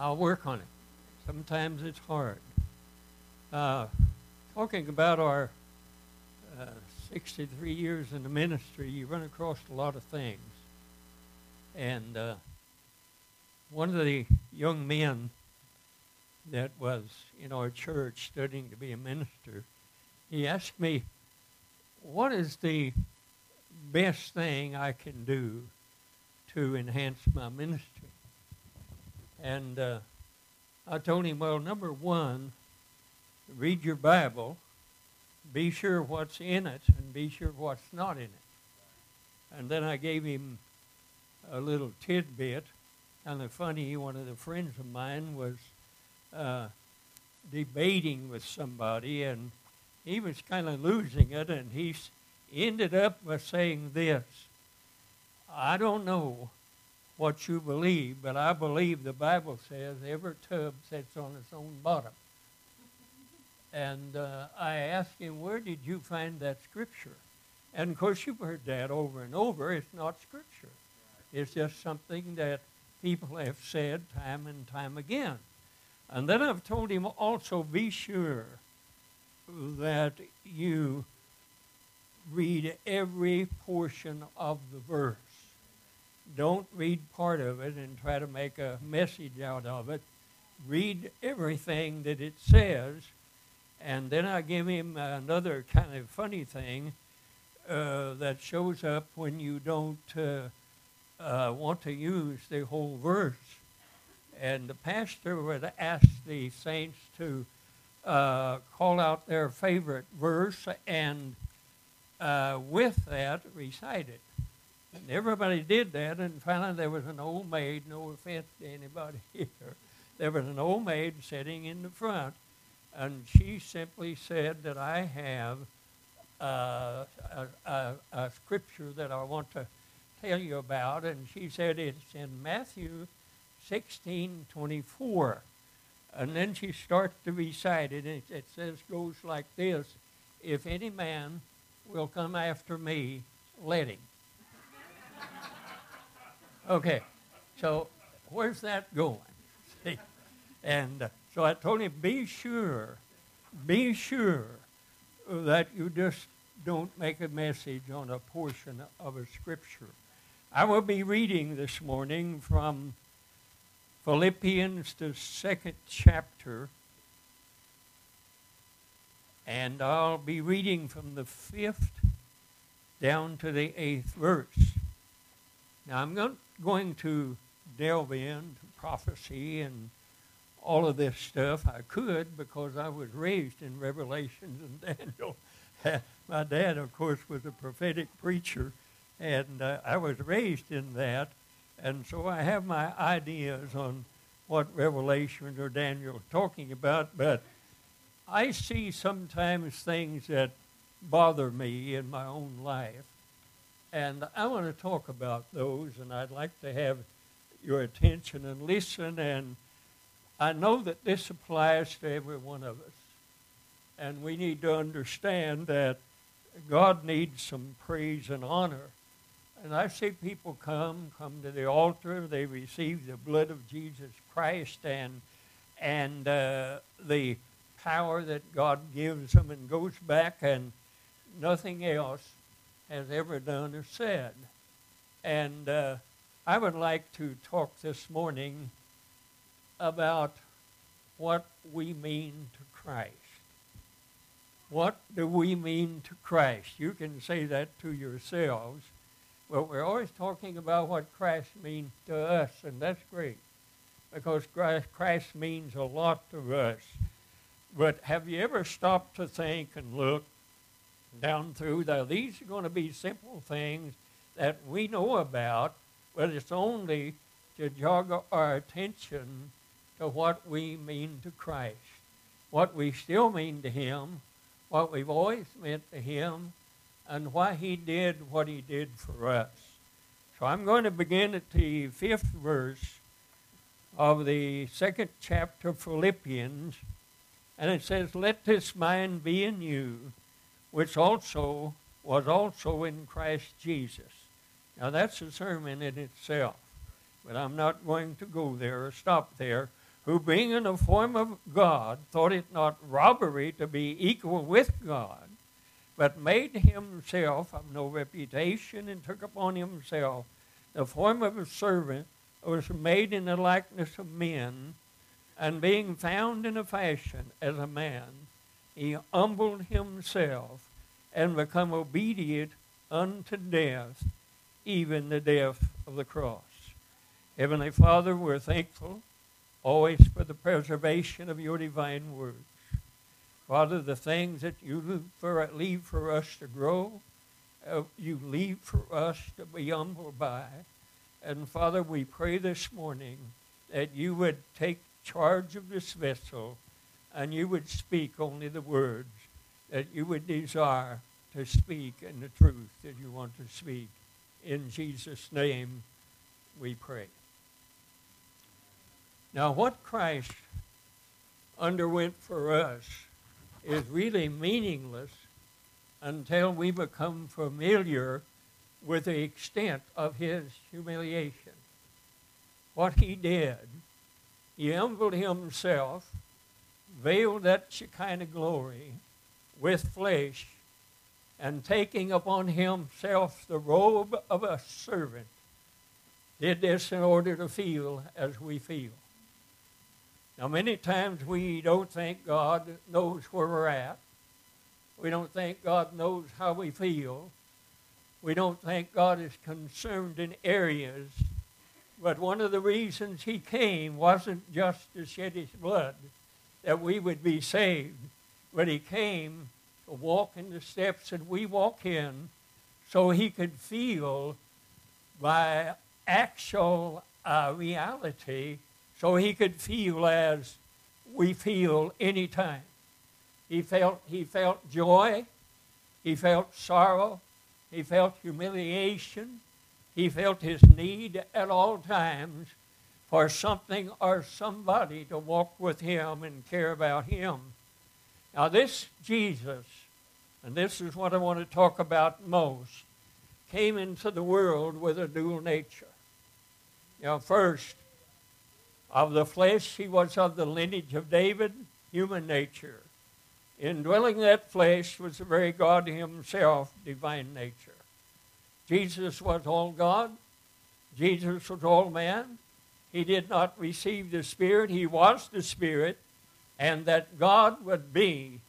I'll work on it. Sometimes it's hard. Uh, talking about our uh, 63 years in the ministry, you run across a lot of things. And uh, one of the young men that was in our church studying to be a minister, he asked me, What is the best thing I can do to enhance my ministry? And uh, I told him, Well, number one, read your Bible, be sure what's in it, and be sure what's not in it. And then I gave him a little tidbit. Kind of funny, one of the friends of mine was uh, debating with somebody, and he was kind of losing it, and he ended up by saying this I don't know what you believe, but I believe the Bible says every tub sits on its own bottom. And uh, I asked him, Where did you find that scripture? And of course, you've heard that over and over. It's not scripture, it's just something that people have said time and time again. And then I've told him also be sure that you read every portion of the verse. Don't read part of it and try to make a message out of it. Read everything that it says. And then I give him another kind of funny thing uh, that shows up when you don't uh, uh, want to use the whole verse and the pastor would ask the saints to uh, call out their favorite verse and uh, with that recite it. And everybody did that, and finally there was an old maid, no offense to anybody here, there was an old maid sitting in the front, and she simply said that I have uh, a, a, a scripture that I want to tell you about, and she said it's in Matthew 1624. And then she starts to recite it, and it says, goes like this If any man will come after me, let him. Okay, so where's that going? See? And uh, so I told him, be sure, be sure that you just don't make a message on a portion of a scripture. I will be reading this morning from Philippians, the second chapter, and I'll be reading from the fifth down to the eighth verse. Now, I'm not going to delve into prophecy and all of this stuff. I could because I was raised in Revelations and Daniel. My dad, of course, was a prophetic preacher, and uh, I was raised in that. And so I have my ideas on what Revelation or Daniel is talking about, but I see sometimes things that bother me in my own life. And I want to talk about those, and I'd like to have your attention and listen. And I know that this applies to every one of us. And we need to understand that God needs some praise and honor and I see people come, come to the altar, they receive the blood of Jesus Christ and, and uh, the power that God gives them and goes back and nothing else has ever done or said. And uh, I would like to talk this morning about what we mean to Christ. What do we mean to Christ? You can say that to yourselves. Well, we're always talking about what Christ means to us, and that's great because Christ means a lot to us. But have you ever stopped to think and look down through there? These are going to be simple things that we know about, but it's only to jog our attention to what we mean to Christ, what we still mean to Him, what we've always meant to Him, and why he did what he did for us. So I'm going to begin at the fifth verse of the second chapter of Philippians, and it says, Let this mind be in you, which also was also in Christ Jesus. Now that's a sermon in itself, but I'm not going to go there or stop there. who being in the form of God thought it not robbery to be equal with God, but made himself of no reputation and took upon himself the form of a servant, was made in the likeness of men, and being found in a fashion as a man, he humbled himself and become obedient unto death, even the death of the cross. Heavenly Father, we're thankful always for the preservation of your divine words. Father, the things that you leave for, us to grow, uh, you leave for us to be humbled by. And Father, we pray this morning that you would take charge of this vessel and you would speak only the words that you would desire to speak and the truth that you want to speak. In Jesus' name we pray. Now, what Christ underwent for us is really meaningless until we become familiar with the extent of his humiliation. What he did, he humbled himself, veiled that Shekinah glory with flesh, and taking upon himself the robe of a servant, did this in order to feel as we feel. Now, many times we don't think God knows where we're at. We don't think God knows how we feel. We don't think God is concerned in areas. But one of the reasons He came wasn't just to shed His blood, that we would be saved, but He came to walk in the steps that we walk in so He could feel by actual uh, reality so he could feel as we feel anytime. He felt, he felt joy, he felt sorrow, he felt humiliation, he felt his need at all times for something or somebody to walk with him and care about him. Now, this Jesus, and this is what I want to talk about most, came into the world with a dual nature. You know, first, of the flesh, he was of the lineage of David, human nature. Indwelling that flesh was the very God himself, divine nature. Jesus was all God. Jesus was all man. He did not receive the Spirit. He was the Spirit. And that God would be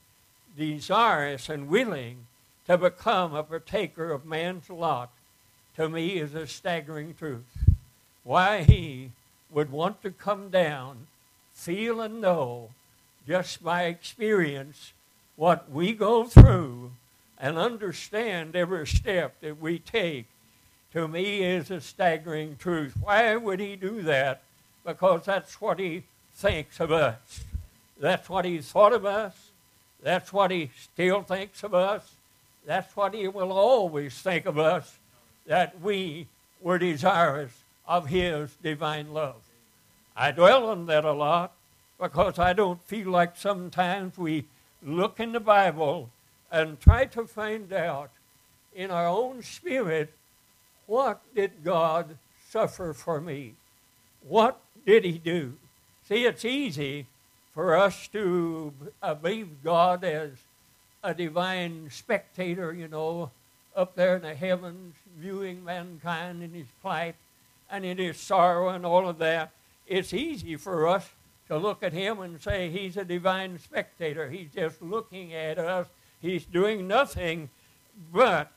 desirous and willing to become a partaker of man's lot, to me is a staggering truth. Why he would want to come down, feel and know just by experience what we go through and understand every step that we take, to me is a staggering truth. Why would he do that? Because that's what he thinks of us. That's what he thought of us. That's what he still thinks of us. That's what he will always think of us, that we were desirous of His divine love. I dwell on that a lot because I don't feel like sometimes we look in the Bible and try to find out in our own spirit what did God suffer for me? What did He do? See, it's easy for us to believe God as a divine spectator, you know, up there in the heavens, viewing mankind in his plight and in his sorrow and all of that, it's easy for us to look at him and say he's a divine spectator. He's just looking at us. He's doing nothing but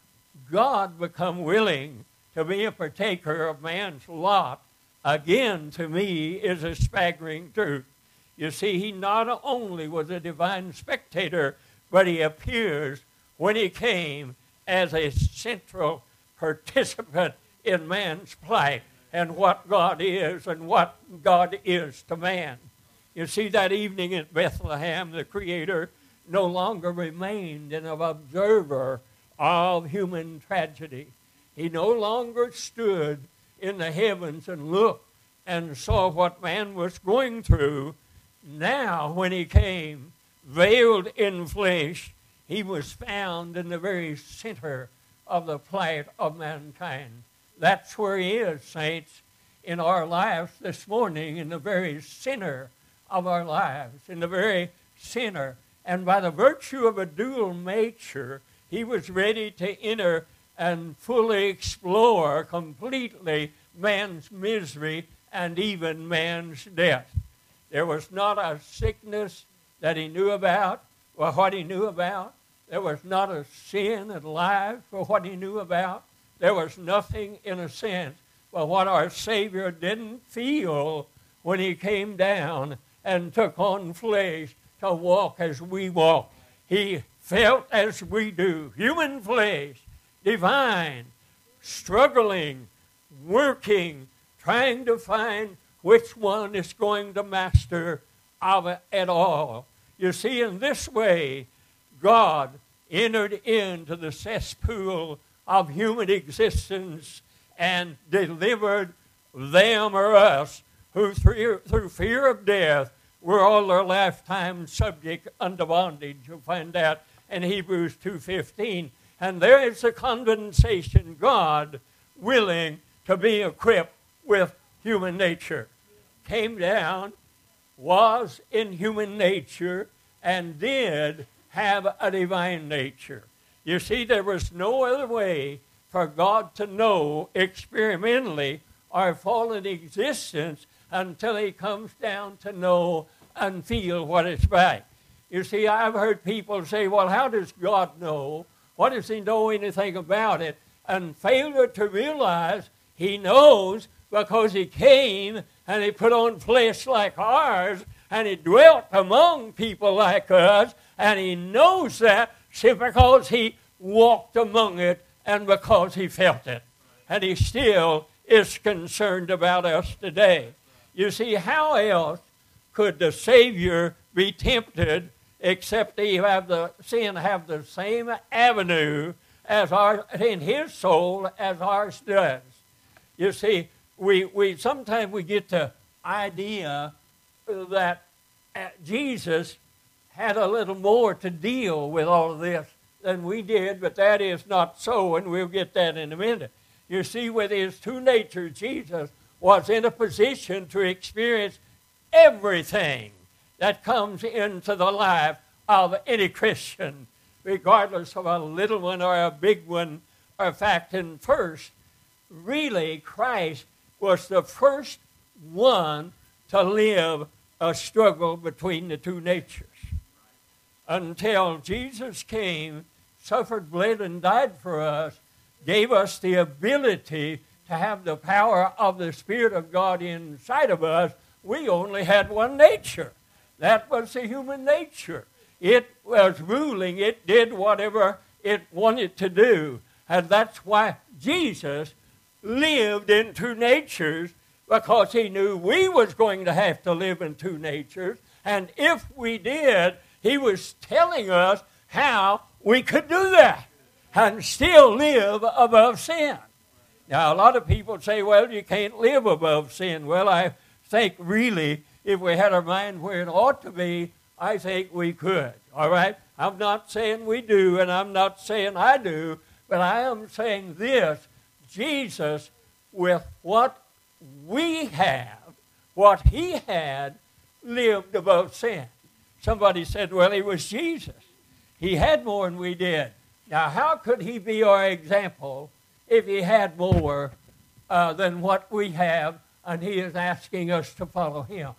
God become willing to be a partaker of man's lot. Again, to me, is a staggering truth. You see, he not only was a divine spectator, but he appears when he came as a central participant in man's plight and what God is and what God is to man. You see, that evening in Bethlehem, the Creator no longer remained an observer of human tragedy. He no longer stood in the heavens and looked and saw what man was going through. Now, when he came, veiled in flesh, he was found in the very center of the plight of mankind. That's where He is, saints, in our lives this morning, in the very center of our lives, in the very center. And by the virtue of a dual nature, he was ready to enter and fully explore completely man's misery and even man's death. There was not a sickness that he knew about or what he knew about. There was not a sin alive for what he knew about. There was nothing, in a sense, but what our Savior didn't feel when he came down and took on flesh to walk as we walk. He felt as we do, human flesh, divine, struggling, working, trying to find which one is going to master of it all. You see, in this way, God entered into the cesspool of human existence and delivered them or us who, through, through fear of death, were all their lifetime subject unto bondage. You'll find that in Hebrews 2.15. And there is a condensation, God willing to be equipped with human nature. Came down, was in human nature, and did have a divine nature. You see, there was no other way for God to know experimentally our fallen existence until He comes down to know and feel what it's like. You see, I've heard people say, well, how does God know? What does He know anything about it? And failure to realize He knows because He came and He put on flesh like ours and He dwelt among people like us and He knows that simply because He walked among it and because He felt it. And He still is concerned about us today. You see, how else could the Savior be tempted except he have the sin have the same avenue as our in his soul as ours does. You see, we, we sometimes we get the idea that uh, Jesus had a little more to deal with all of this than we did, but that is not so, and we'll get that in a minute. You see, with his two natures, Jesus was in a position to experience everything that comes into the life of any Christian, regardless of a little one or a big one. In fact, in first, really, Christ was the first one to live a struggle between the two natures. Until Jesus came, suffered, bled, and died for us, gave us the ability to have the power of the Spirit of God inside of us, we only had one nature. That was the human nature. It was ruling, it did whatever it wanted to do. And that's why Jesus lived in two natures because he knew we was going to have to live in two natures. And if we did, he was telling us how we could do that and still live above sin. Now, a lot of people say, well, you can't live above sin. Well, I think really, if we had our mind where it ought to be, I think we could. All right? I'm not saying we do, and I'm not saying I do, but I am saying this Jesus, with what we have, what he had, lived above sin. Somebody said, well, he was Jesus. He had more than we did. Now, how could he be our example if he had more uh, than what we have and he is asking us to follow him?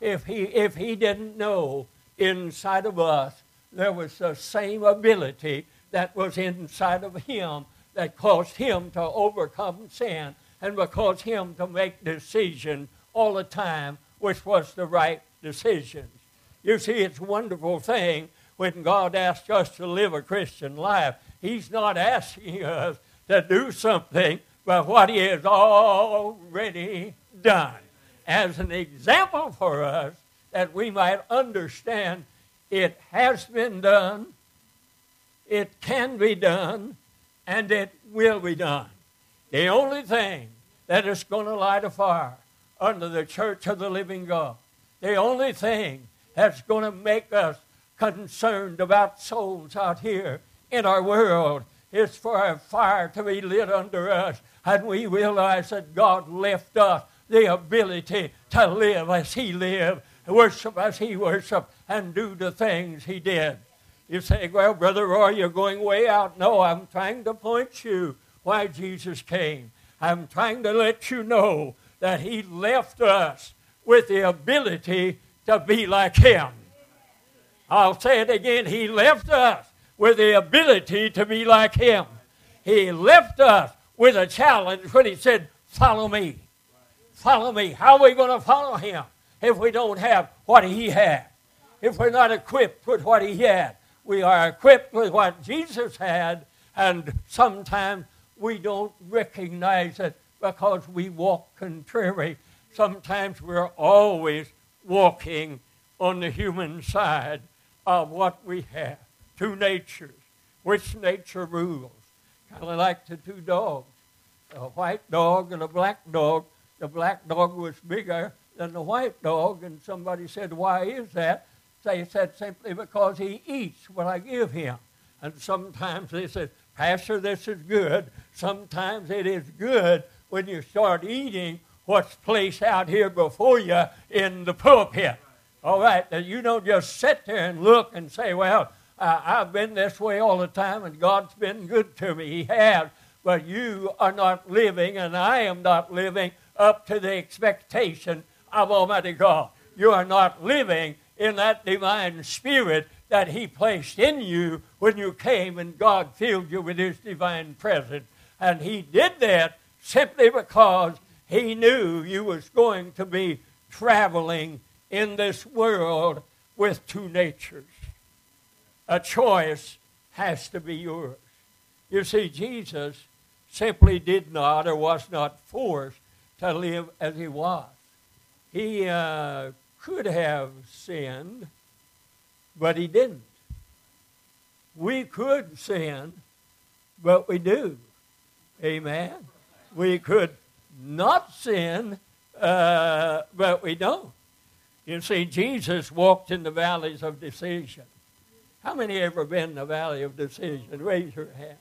If he, if he didn't know inside of us there was the same ability that was inside of him that caused him to overcome sin and caused him to make decisions all the time, which was the right decisions. You see, it's a wonderful thing when God asks us to live a Christian life. He's not asking us to do something but what He has already done. As an example for us that we might understand it has been done, it can be done, and it will be done. The only thing that is going to light a fire under the church of the living God, the only thing that's going to make us concerned about souls out here in our world is for a fire to be lit under us, and we realize that God left us the ability to live as He lived worship as he worshiped, and do the things he did. You say, well, Brother Roy, you're going way out. No, I'm trying to point you why Jesus came. I'm trying to let you know that he left us with the ability to be like him. I'll say it again. He left us with the ability to be like him. He left us with a challenge when he said, Follow me. Follow me. How are we going to follow him if we don't have what he had? If we're not equipped with what he had? We are equipped with what Jesus had, and sometimes we don't recognize it because we walk contrary. Sometimes we're always walking on the human side of what we have. Two natures. Which nature rules? Kind of like the two dogs a white dog and a black dog. The black dog was bigger than the white dog, and somebody said, Why is that? They said simply because he eats what I give him. And sometimes they said, Pastor, this is good. Sometimes it is good when you start eating what's placed out here before you in the pulpit. All right, that you don't just sit there and look and say, Well, uh, I've been this way all the time and God's been good to me. He has. But you are not living, and I am not living up to the expectation of Almighty God. You are not living in that divine spirit that He placed in you when you came and God filled you with His divine presence. And He did that simply because He knew you was going to be traveling in this world with two natures. A choice has to be yours. You see, Jesus simply did not or was not forced to live as he was. He uh, could have sinned, but he didn't. We could sin, but we do. Amen. We could not sin, uh, but we don't. You see, Jesus walked in the valleys of decision. How many ever been in the valley of decision? Raise your hand.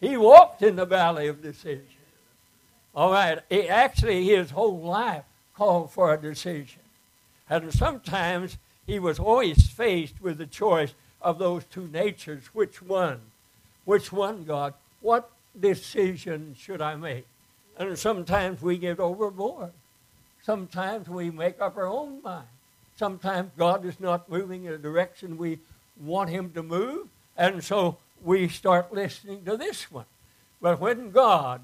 He walked in the valley of decision. All right. He, actually, his whole life called for a decision. And sometimes he was always faced with the choice of those two natures. Which one? Which one, God? What decision should I make? And sometimes we get overboard. Sometimes we make up our own mind. Sometimes God is not moving in a direction we want him to move. And so we start listening to this one. But when God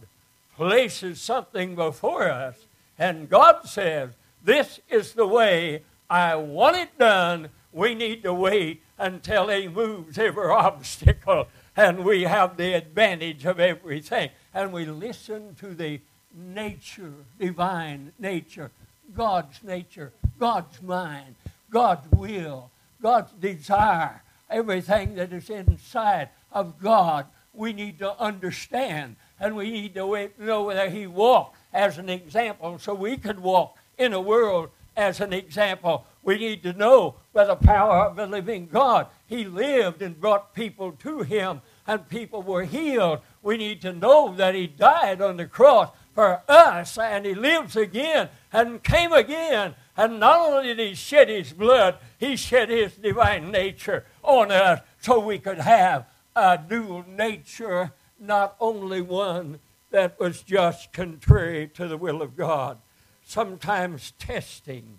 places something before us and God says, This is the way I want it done, we need to wait until He moves every obstacle and we have the advantage of everything. And we listen to the nature, divine nature, God's nature, God's mind, God's will, God's desire, everything that is inside of God we need to understand and we need to know whether he walked as an example so we could walk in a world as an example. We need to know by the power of the living God. He lived and brought people to him and people were healed. We need to know that he died on the cross for us and he lives again and came again. And not only did he shed his blood, he shed his divine nature on us so we could have a dual nature, not only one that was just contrary to the will of God. Sometimes testing,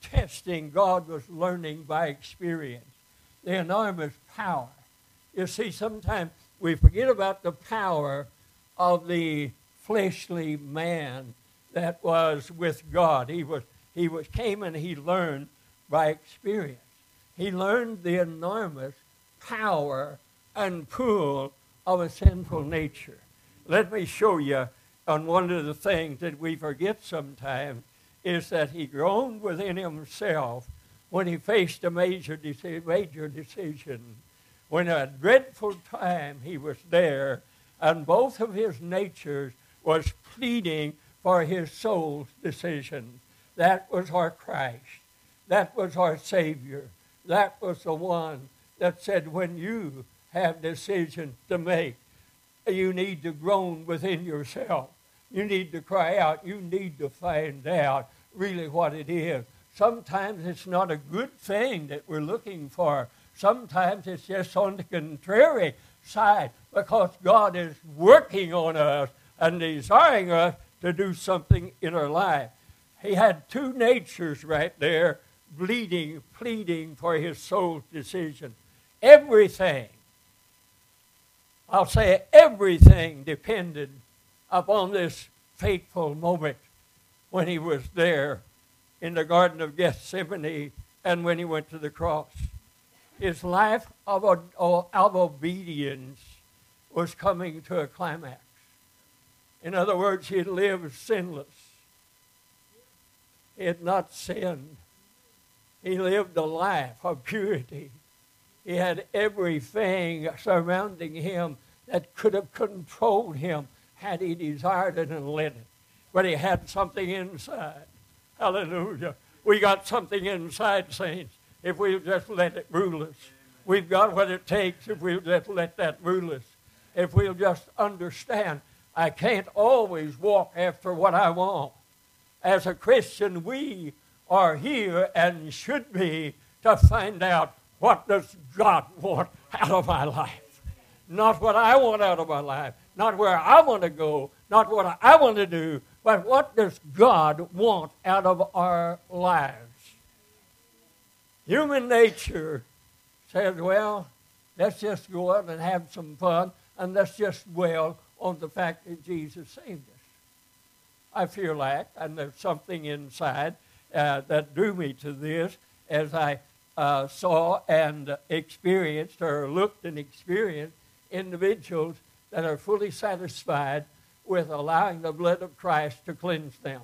testing, God was learning by experience the enormous power. You see, sometimes we forget about the power of the fleshly man that was with God. He was he was came and he learned by experience. He learned the enormous power and pool of a sinful nature. Let me show you on one of the things that we forget sometimes is that he groaned within himself when he faced a major, major decision. When a dreadful time he was there, and both of his natures was pleading for his soul's decision. That was our Christ. That was our Savior. That was the one that said, when you have decisions to make. You need to groan within yourself. You need to cry out. You need to find out really what it is Sometimes it's not a good thing that we're looking for. Sometimes it's just on the contrary side because God is working on us and desiring us to do something in our life. He had two natures right there bleeding, pleading for his soul's decision. Everything, I'll say everything depended upon this fateful moment when he was there in the Garden of Gethsemane and when he went to the cross. His life of, of obedience was coming to a climax. In other words, he had lived sinless. He had not sinned. He lived a life of purity. He had everything surrounding him that could have controlled him had he desired it and let it. But he had something inside. Hallelujah. We got something inside, saints, if we'll just let it rule us. We've got what it takes if we'll just let that rule us. If we'll just understand, I can't always walk after what I want. As a Christian, we are here and should be to find out what does God want out of my life. Not what I want out of my life, not where I want to go, not what I want to do, but what does God want out of our lives? Human nature says, well, let's just go out and have some fun and let's just dwell on the fact that Jesus saved us. I feel like, and there's something inside uh, that drew me to this as I uh, saw and experienced or looked and experienced individuals that are fully satisfied with allowing the blood of Christ to cleanse them.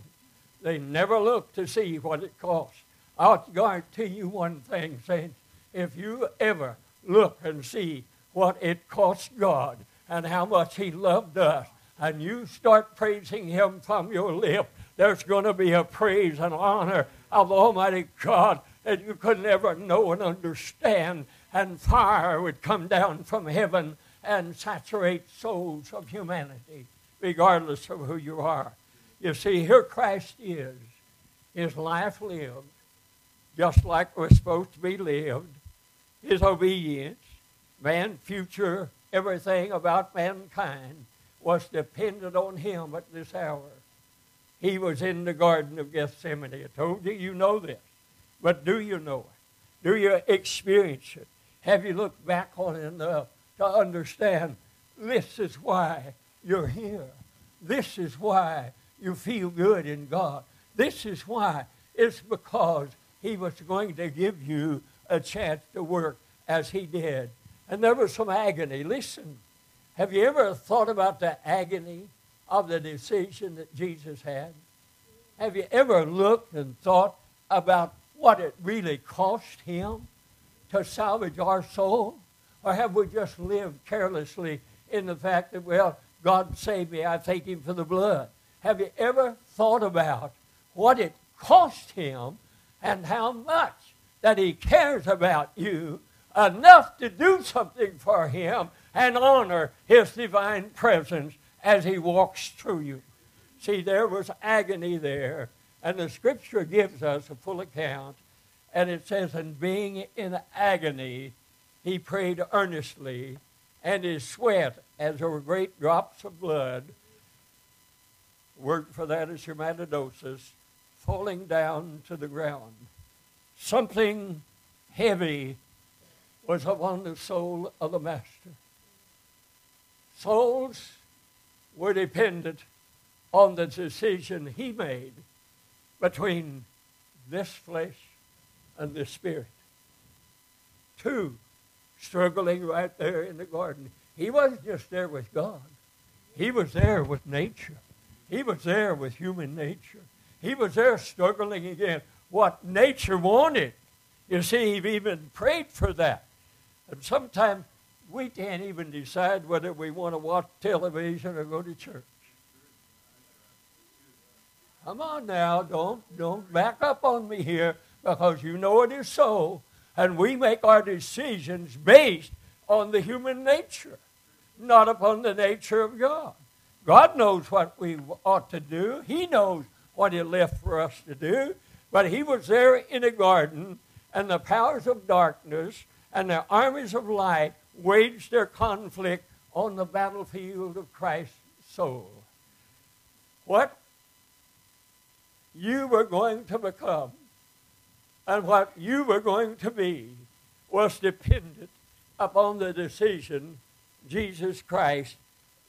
They never look to see what it costs. I'll guarantee you one thing, saints. If you ever look and see what it cost God and how much He loved us, and you start praising Him from your lips, there's going to be a praise and honor of Almighty God that you could never know and understand, and fire would come down from heaven and saturate souls of humanity, regardless of who you are. You see, here Christ is, his life lived, just like it was supposed to be lived, his obedience, man, future, everything about mankind was dependent on him at this hour. He was in the Garden of Gethsemane. I told you, you know this. But do you know it? Do you experience it? Have you looked back on it enough to understand this is why you're here? This is why you feel good in God. This is why. It's because He was going to give you a chance to work as He did. And there was some agony. Listen, have you ever thought about the agony of the decision that Jesus had? Have you ever looked and thought about what it really cost him to salvage our soul? Or have we just lived carelessly in the fact that, well, God saved me, I thank him for the blood? Have you ever thought about what it cost him and how much that he cares about you enough to do something for him and honor his divine presence as he walks through you. See, there was agony there, and the scripture gives us a full account, and it says, And being in agony, he prayed earnestly, and his sweat, as were great drops of blood, word for that is hematidrosis, falling down to the ground. Something heavy was upon the soul of the Master. Souls were dependent on the decision he made between this flesh and this spirit. Two, struggling right there in the garden. He wasn't just there with God, he was there with nature. He was there with human nature. He was there struggling against what nature wanted. You see, he even prayed for that. And sometimes we can't even decide whether we want to watch television or go to church. Come on now, don't don't back up on me here because you know it is so, and we make our decisions based on the human nature, not upon the nature of God. God knows what we ought to do. He knows what He left for us to do. But he was there in a garden, and the powers of darkness and the armies of light waged their conflict on the battlefield of Christ's soul. What you were going to become and what you were going to be was dependent upon the decision Jesus Christ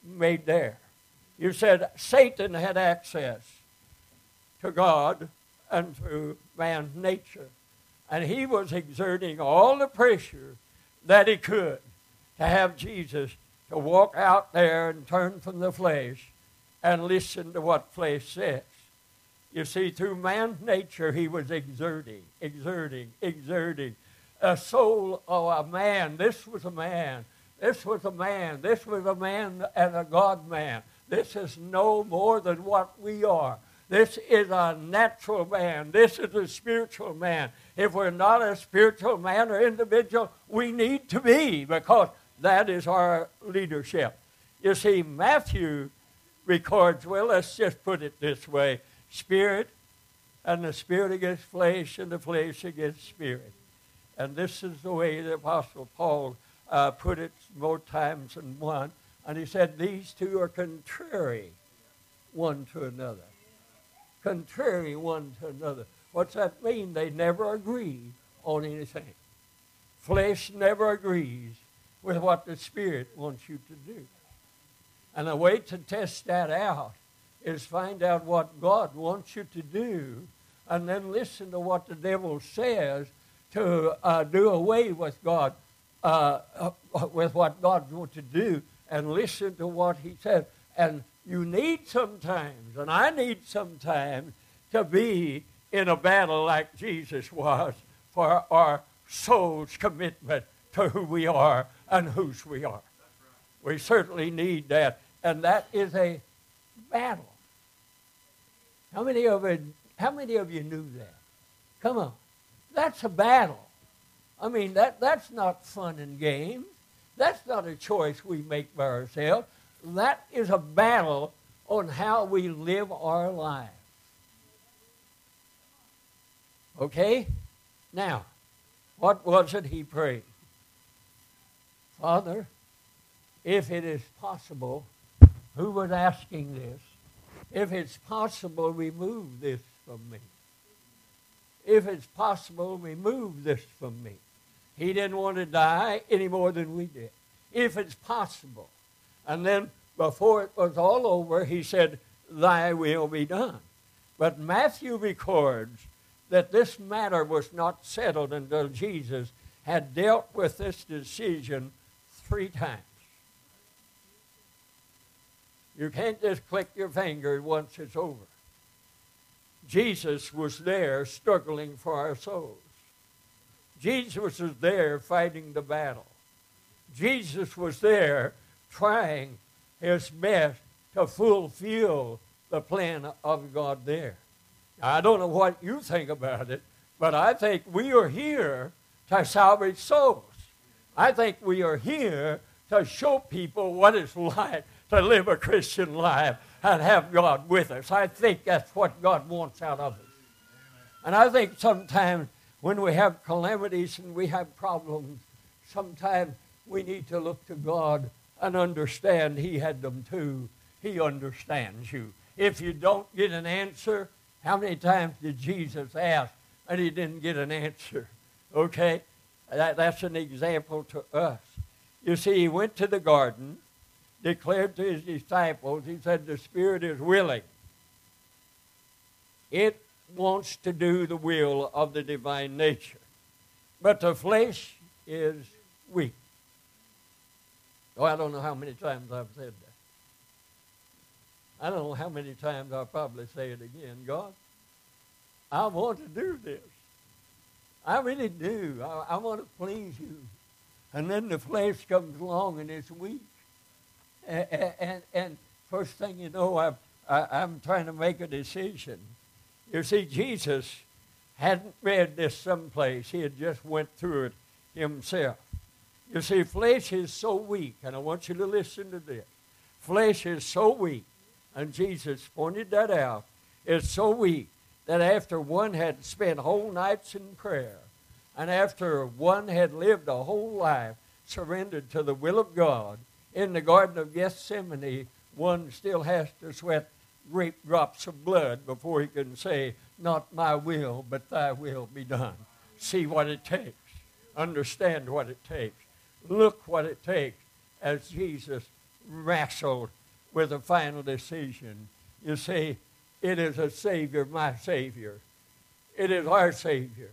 made there. You said Satan had access to God and to man's nature. And he was exerting all the pressure that he could to have Jesus to walk out there and turn from the flesh and listen to what flesh says. You see, through man's nature, he was exerting, exerting, exerting. A soul of a man. This was a man. This was a man. This was a man and a God man. This is no more than what we are. This is a natural man. This is a spiritual man. If we're not a spiritual man or individual, we need to be because that is our leadership. You see, Matthew records, well, let's just put it this way spirit, and the spirit against flesh, and the flesh against spirit. And this is the way the Apostle Paul uh, put it more times than one. And he said, These two are contrary one to another. Contrary one to another. What's that mean? They never agree on anything. Flesh never agrees with what the Spirit wants you to do. And the way to test that out is find out what God wants you to do and then listen to what the devil says to uh, do away with God, uh, uh, with what God wants to do, and listen to what He says. And you need sometimes, and I need sometimes, to be in a battle like Jesus was for our soul's commitment to who we are and whose we are. We certainly need that, and that is a battle. How many of you, how many of you knew that? Come on. That's a battle. I mean, that, that's not fun and games. That's not a choice we make by ourselves. That is a battle on how we live our lives. Okay? Now, what was it he prayed? Father, if it is possible, who was asking this? If it's possible, remove this from me. If it's possible, remove this from me. He didn't want to die any more than we did. If it's possible. And then before it was all over, he said, Thy will be done. But Matthew records that this matter was not settled until Jesus had dealt with this decision three times. You can't just click your finger once it's over. Jesus was there struggling for our souls. Jesus was there fighting the battle. Jesus was there trying his best to fulfill the plan of God there. I don't know what you think about it, but I think we are here to salvage souls. I think we are here to show people what it's like to live a Christian life and have God with us. I think that's what God wants out of us. And I think sometimes when we have calamities and we have problems, sometimes we need to look to God and understand He had them too. He understands you. If you don't get an answer, how many times did Jesus ask and he didn't get an answer? Okay? That, that's an example to us. You see, he went to the garden declared to his disciples, he said, The Spirit is willing. It wants to do the will of the divine nature. But the flesh is weak. Oh, I don't know how many times I've said that. I don't know how many times I'll probably say it again. God, I want to do this. I really do. I, I want to please you. And then the flesh comes along and it's weak. And, and, first thing you know, I'm, I, I'm trying to make a decision. You see, Jesus hadn't read this someplace. He had just went through it himself. You see, flesh is so weak, and I want you to listen to this. Flesh is so weak, and Jesus pointed that out. It's so weak that after one had spent whole nights in prayer, and after one had lived a whole life surrendered to the will of God, in the Garden of Gethsemane, one still has to sweat great drops of blood before he can say, Not my will, but thy will be done. See what it takes. Understand what it takes. Look what it takes as Jesus wrestled with a final decision. You see, it is a Savior, my Savior. It is our Savior.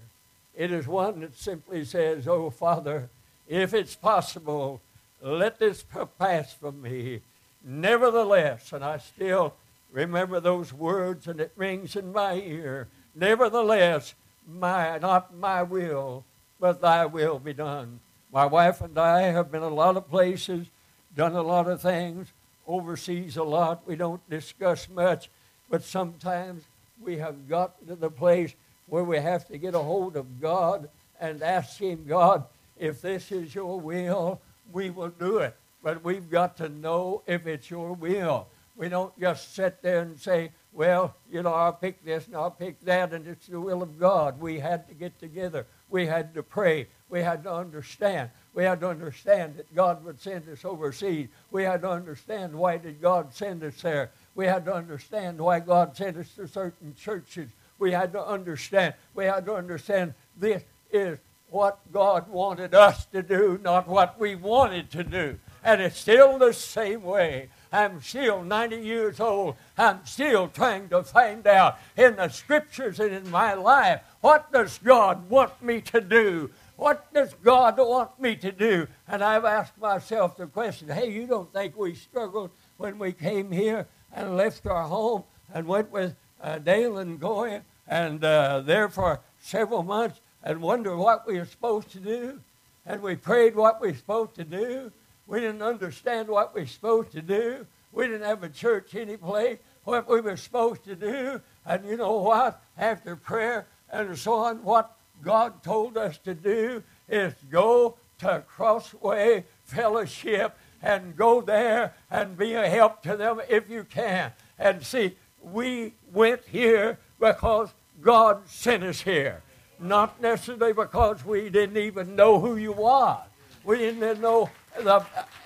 It is one that simply says, Oh, Father, if it's possible, let this pass from me. Nevertheless, and I still remember those words and it rings in my ear. Nevertheless, my, not my will, but thy will be done. My wife and I have been a lot of places, done a lot of things, overseas a lot. We don't discuss much, but sometimes we have gotten to the place where we have to get a hold of God and ask Him, God, if this is your will, we will do it. But we've got to know if it's your will. We don't just sit there and say, well, you know, I'll pick this and I'll pick that, and it's the will of God. We had to get together. We had to pray. We had to understand. We had to understand that God would send us overseas. We had to understand why did God send us there. We had to understand why God sent us to certain churches. We had to understand. We had to understand this is what God wanted us to do, not what we wanted to do. And it's still the same way. I'm still 90 years old. I'm still trying to find out in the scriptures and in my life what does God want me to do? What does God want me to do? And I've asked myself the question hey, you don't think we struggled when we came here and left our home and went with uh, Dale and Goya and uh, there for several months and wonder what we were supposed to do? And we prayed what we were supposed to do we didn't understand what we were supposed to do. We didn't have a church any place, what we were supposed to do. And you know what? After prayer and so on, what God told us to do is go to Crossway Fellowship and go there and be a help to them if you can. And see, we went here because God sent us here. Not necessarily because we didn't even know who you was. We didn't know the,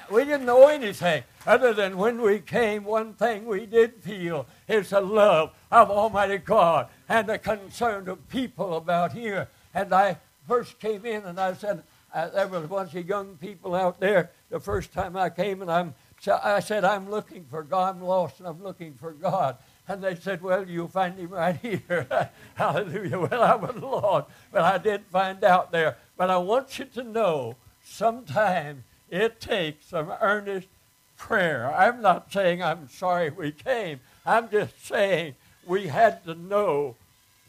we didn't know anything other than when we came, one thing we did feel is the love of Almighty God and the concern of people about here. And I first came in and I said, uh, there was a bunch of young people out there the first time I came, and I'm, I said, I'm looking for God. I'm lost and I'm looking for God. And they said, Well, you'll find him right here. Hallelujah. Well, I was lost, but I did find out there. But I want you to know sometimes it takes some earnest prayer. I'm not saying I'm sorry we came. I'm just saying we had to know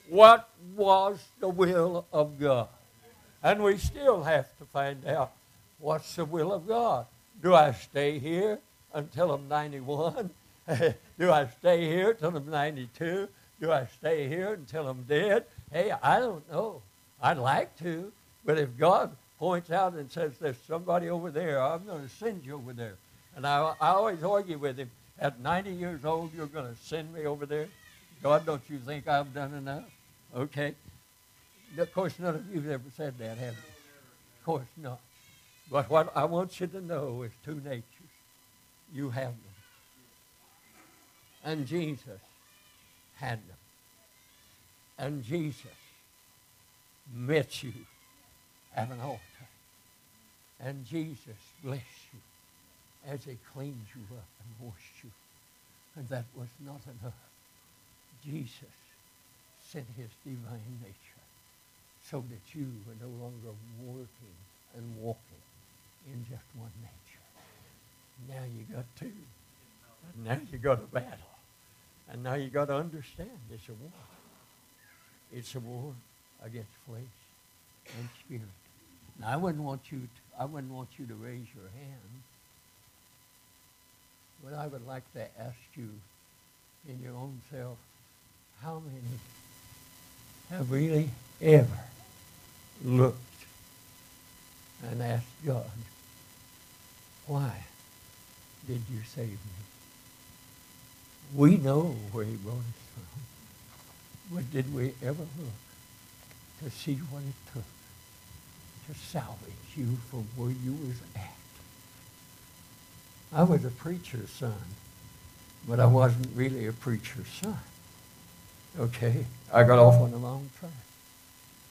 what was the will of God. And we still have to find out what's the will of God. Do I stay here until I'm 91? Do I stay here until I'm 92? Do I stay here until I'm dead? Hey, I don't know. I'd like to, but if God points out and says, There's somebody over there. I'm going to send you over there. And I, I always argue with him. At 90 years old, you're going to send me over there? God, don't you think I've done enough? Okay. Of course, none of you have ever said that, have you? Of course not. But what I want you to know is two natures. You have them. And Jesus had them. And Jesus met you at an altar. And Jesus blessed you as he cleans you up and washed you. And that was not enough. Jesus sent his divine nature so that you were no longer working and walking in just one nature. Now you got two. Now you got a battle. And now you got to understand it's a war. It's a war against flesh and spirit. Now, I wouldn't want you to, I wouldn't want you to raise your hand. But I would like to ask you in your own self, how many have really ever looked and asked God, why did you save me? We know where he brought us from. But did we ever look to see what it took to salvage you from where you was at? I was a preacher's son, but I wasn't really a preacher's son. Okay? I got off on the wrong track.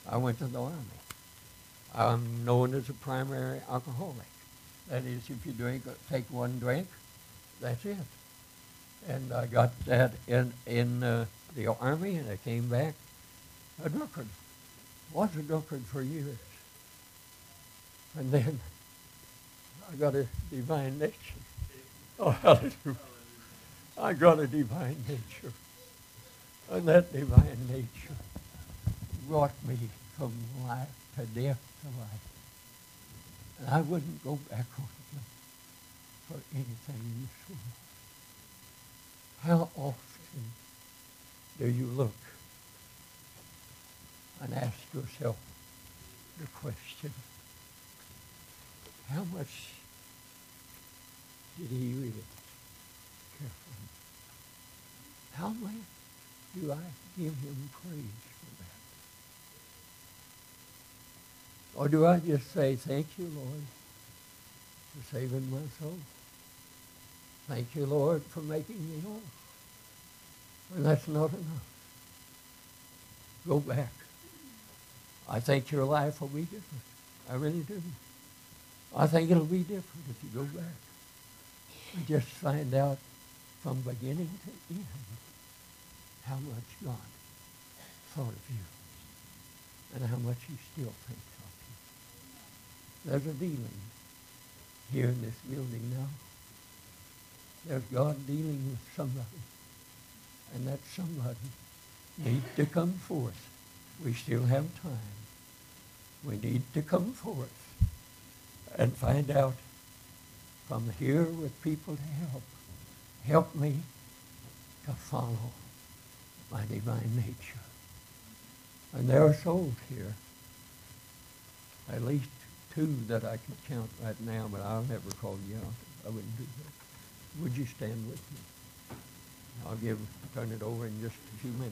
I went to the army. I'm known as a primary alcoholic. That is, if you drink, take one drink, that's it. And I got that in, in uh, the army, and I came back a drunkard. Was a drunkard for years. And then I got a divine nature. Oh, hallelujah. I got a divine nature. And that divine nature brought me from life to death to life. And I wouldn't go back on for anything in this world. How often do you look and ask yourself the question, how much did he really care for me? How much do I give him praise for that? Or do I just say, thank you, Lord, for saving my soul? Thank you, Lord, for making me whole. And that's not enough. Go back. I think your life will be different. I really do. I think it'll be different if you go back. And just find out from beginning to end how much God thought of you and how much he still thinks of you. There's a dealing here in this building now. There's God dealing with somebody. And that somebody needs to come forth. We still have time. We need to come forth and find out from here with people to help. Help me to follow my divine nature. And there are souls here, at least two that I can count right now, but I'll never call you out. I wouldn't do that. Would you stand with me? I'll give, turn it over in just a few minutes.